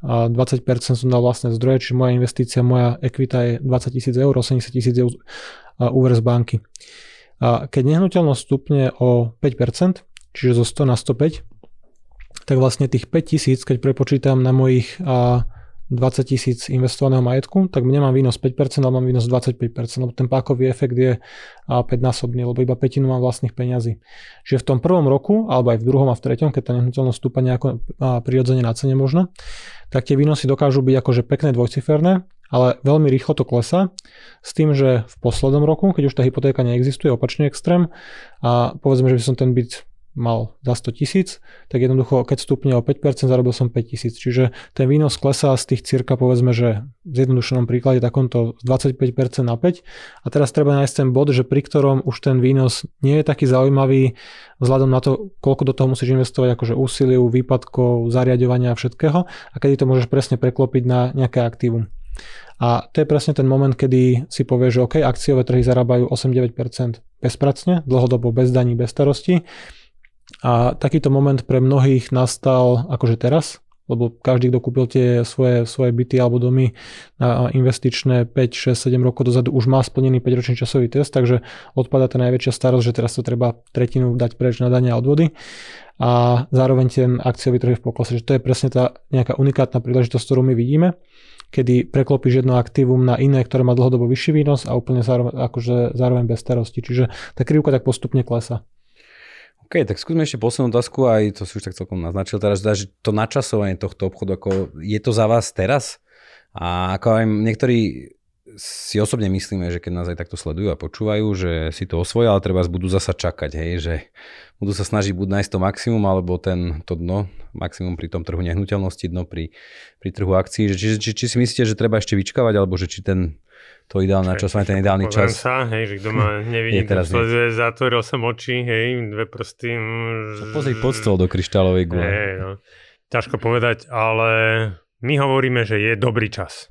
a 20% som dal vlastné zdroje, čiže moja investícia, moja ekvita je 20 tisíc eur, 80 tisíc eur úver z banky. A keď nehnuteľnosť stupne o 5%, čiže zo 100 na 105, tak vlastne tých 5 tisíc, keď prepočítam na mojich a, 20 tisíc investovaného majetku, tak nemám výnos 5%, ale mám výnos 25%, lebo ten pákový efekt je 5-násobný, lebo iba petinu mám vlastných peňazí. Čiže v tom prvom roku, alebo aj v druhom a v treťom, keď tá nehnuteľnosť stúpa nejako prirodzene na cene možno, tak tie výnosy dokážu byť akože pekné dvojciferné, ale veľmi rýchlo to klesá s tým, že v poslednom roku, keď už tá hypotéka neexistuje, opačný extrém a povedzme, že by som ten byt mal za 100 tisíc, tak jednoducho, keď stupne o 5%, zarobil som 5 tisíc. Čiže ten výnos klesá z tých cirka, povedzme, že v zjednodušenom príklade takomto z 25% na 5. A teraz treba nájsť ten bod, že pri ktorom už ten výnos nie je taký zaujímavý vzhľadom na to, koľko do toho musíš investovať, akože úsiliu, výpadkov, zariadovania a všetkého a kedy to môžeš presne preklopiť na nejaké aktívum. A to je presne ten moment, kedy si povieš, že OK, akciové trhy zarábajú 8-9% bezpracne, dlhodobo bez daní, bez starosti a takýto moment pre mnohých nastal akože teraz, lebo každý, kto kúpil tie svoje, svoje byty alebo domy na investičné 5, 6, 7 rokov dozadu, už má splnený 5-ročný časový test, takže odpadá tá najväčšia starosť, že teraz to treba tretinu dať preč na dania a odvody a zároveň ten akciový trh je v poklase, že to je presne tá nejaká unikátna príležitosť, ktorú my vidíme, kedy preklopíš jedno aktívum na iné, ktoré má dlhodobo vyšší výnos a úplne zároveň, akože zároveň bez starosti. Čiže tá krivka tak postupne klesa. OK, tak skúsme ešte poslednú otázku, aj to si už tak celkom naznačil teraz, že to načasovanie tohto obchodu, ako je to za vás teraz? A ako aj niektorí si osobne myslíme, že keď nás aj takto sledujú a počúvajú, že si to osvoja, ale treba budú zasa čakať, hej, že budú sa snažiť buď nájsť to maximum, alebo ten, to dno, maximum pri tom trhu nehnuteľnosti, dno pri, pri trhu akcií. Či, či, či si myslíte, že treba ešte vyčkávať, alebo že či ten to ideálne časovanie, ten ideálny čas. sa, hej, že kto ma nevidí, teraz sleduje, zatvoril som oči, hej, dve prsty. Mm, pozri pod stôl do kryštálovej gule. Hej, no. Ťažko povedať, ale my hovoríme, že je dobrý čas.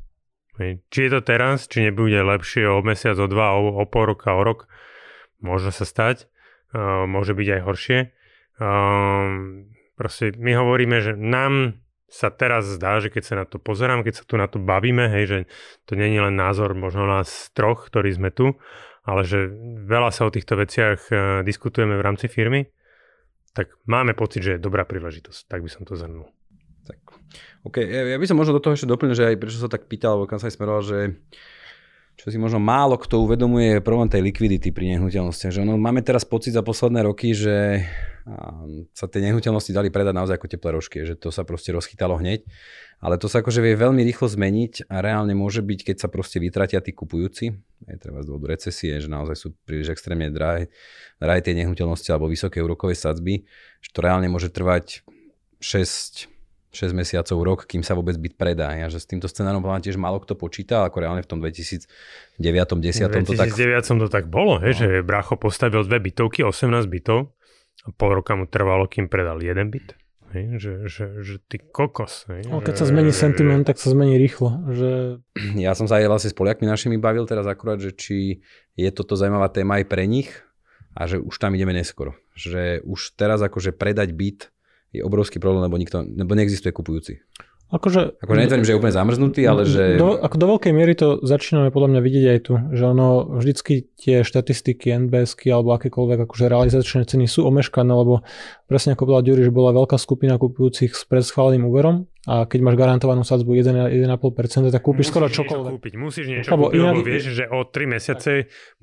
Hej. Či je to teraz, či nebude lepšie o mesiac, o dva, o, o pol roka, o rok, môže sa stať, uh, môže byť aj horšie. Uh, proste my hovoríme, že nám sa teraz zdá, že keď sa na to pozerám, keď sa tu na to bavíme, hej, že to není len názor možno nás troch, ktorí sme tu, ale že veľa sa o týchto veciach uh, diskutujeme v rámci firmy, tak máme pocit, že je dobrá príležitosť. Tak by som to zhrnul. Tak. OK, ja by som možno do toho ešte doplnil, že aj prečo sa tak pýtal, alebo kam sa aj smeroval, že čo si možno málo kto uvedomuje, je problém tej likvidity pri nehnuteľnostiach. Že ono, máme teraz pocit za posledné roky, že sa tie nehnuteľnosti dali predať naozaj ako teplé rožky, že to sa proste rozchytalo hneď. Ale to sa akože vie veľmi rýchlo zmeniť a reálne môže byť, keď sa proste vytratia tí kupujúci, aj treba z dôvodu recesie, že naozaj sú príliš extrémne drahé, drahé tie nehnuteľnosti alebo vysoké úrokové sadzby, že to reálne môže trvať 6 6 mesiacov, rok, kým sa vôbec byt predá. Ja, že s týmto scenárom vám tiež málo kto počíta, ako reálne v tom 2009 10 to tak... 2009 to tak bolo, he, no. že Bracho postavil dve bytovky, 18 bytov a pol roka mu trvalo, kým predal jeden byt. Hej, že, že, že ty kokos. Hej, no, keď že, sa zmení sentiment, tak sa zmení rýchlo. Že... Ja som sa aj vlastne s Poliakmi našimi bavil teraz akurát, že či je toto zaujímavá téma aj pre nich a že už tam ideme neskoro. Že už teraz akože predať byt je obrovský problém, lebo, nikto, lebo neexistuje kupujúci. Akože, akože netvrdím, že je úplne zamrznutý, ale že... Do, ako do veľkej miery to začíname podľa mňa vidieť aj tu, že ono vždycky tie štatistiky, NBSky alebo akékoľvek akože realizačné ceny sú omeškané, lebo presne ako povedal Ďuri, že bola veľká skupina kupujúcich s predschváleným úverom, a keď máš garantovanú sadzbu 1,5%, tak kúpiš musíš skoro čokoľvek. Kúpiť, musíš niečo Lebo kúpiť, lebo inak- vieš, že o 3 mesiace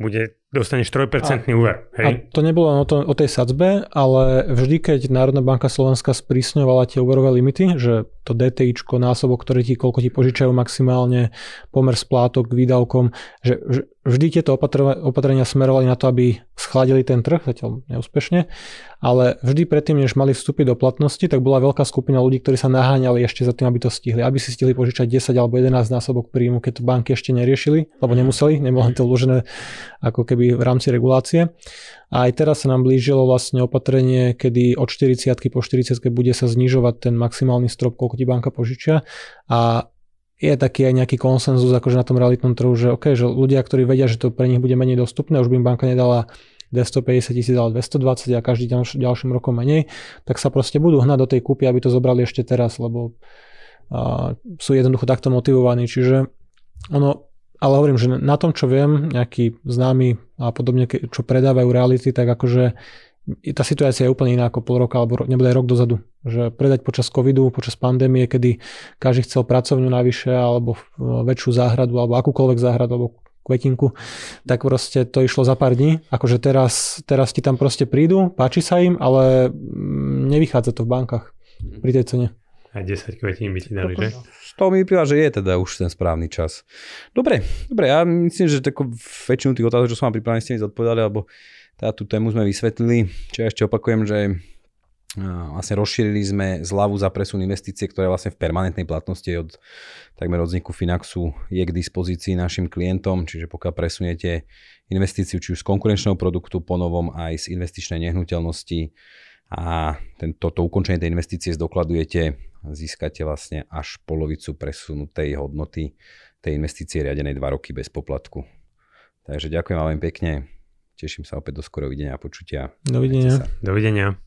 bude, dostaneš 3% úver. A Hej? to nebolo o, to, o tej sadzbe, ale vždy, keď Národná banka Slovenska sprísňovala tie úverové limity, že to DTIčko, násobok, ktoré ti, koľko ti požičajú maximálne, pomer splátok k výdavkom, že že vždy tieto opatrenia, smerovali na to, aby schladili ten trh, zatiaľ neúspešne, ale vždy predtým, než mali vstúpiť do platnosti, tak bola veľká skupina ľudí, ktorí sa naháňali ešte za tým, aby to stihli, aby si stihli požičať 10 alebo 11 násobok príjmu, keď to banky ešte neriešili, lebo nemuseli, nebolo to vložené ako keby v rámci regulácie. A aj teraz sa nám blížilo vlastne opatrenie, kedy od 40 po 40 bude sa znižovať ten maximálny strop, koľko ti banka požičia. A je taký aj nejaký konsenzus akože na tom realitnom trhu, že, okay, že ľudia, ktorí vedia, že to pre nich bude menej dostupné, už by im banka nedala 250 tisíc, ale 220 a každý ďalš, ďalším rokom menej, tak sa proste budú hnať do tej kúpy, aby to zobrali ešte teraz, lebo a, sú jednoducho takto motivovaní. Čiže ono, ale hovorím, že na tom, čo viem, nejaký známy a podobne, čo predávajú reality, tak akože tá situácia je úplne iná ako pol roka alebo nebude aj rok dozadu. Že predať počas covidu, počas pandémie, kedy každý chcel pracovňu navyše alebo v- väčšiu záhradu alebo akúkoľvek záhradu alebo kvetinku, tak proste to išlo za pár dní. Akože teraz, teraz ti tam proste prídu, páči sa im, ale mm, nevychádza to v bankách pri tej cene. Aj 10 kvetín by ti dali, že? Z toho mi vyplýva, že je teda už ten správny čas. Dobre, dobre, ja myslím, že tako väčšinu tých otázok, čo som vám pripravený, ste mi zodpovedali, alebo teda tú tému sme vysvetlili. Čo ja ešte opakujem, že a, vlastne rozšírili sme zľavu za presun investície, ktoré vlastne v permanentnej platnosti od takmer od vzniku Finaxu je k dispozícii našim klientom, čiže pokiaľ presuniete investíciu či už z konkurenčného produktu po novom aj z investičnej nehnuteľnosti a tento, to ukončenie tej investície zdokladujete, získate vlastne až polovicu presunutej hodnoty tej investície riadenej 2 roky bez poplatku. Takže ďakujem vám veľmi pekne, teším sa opäť do skorého videnia a počutia. Dovidenia. Dovidenia.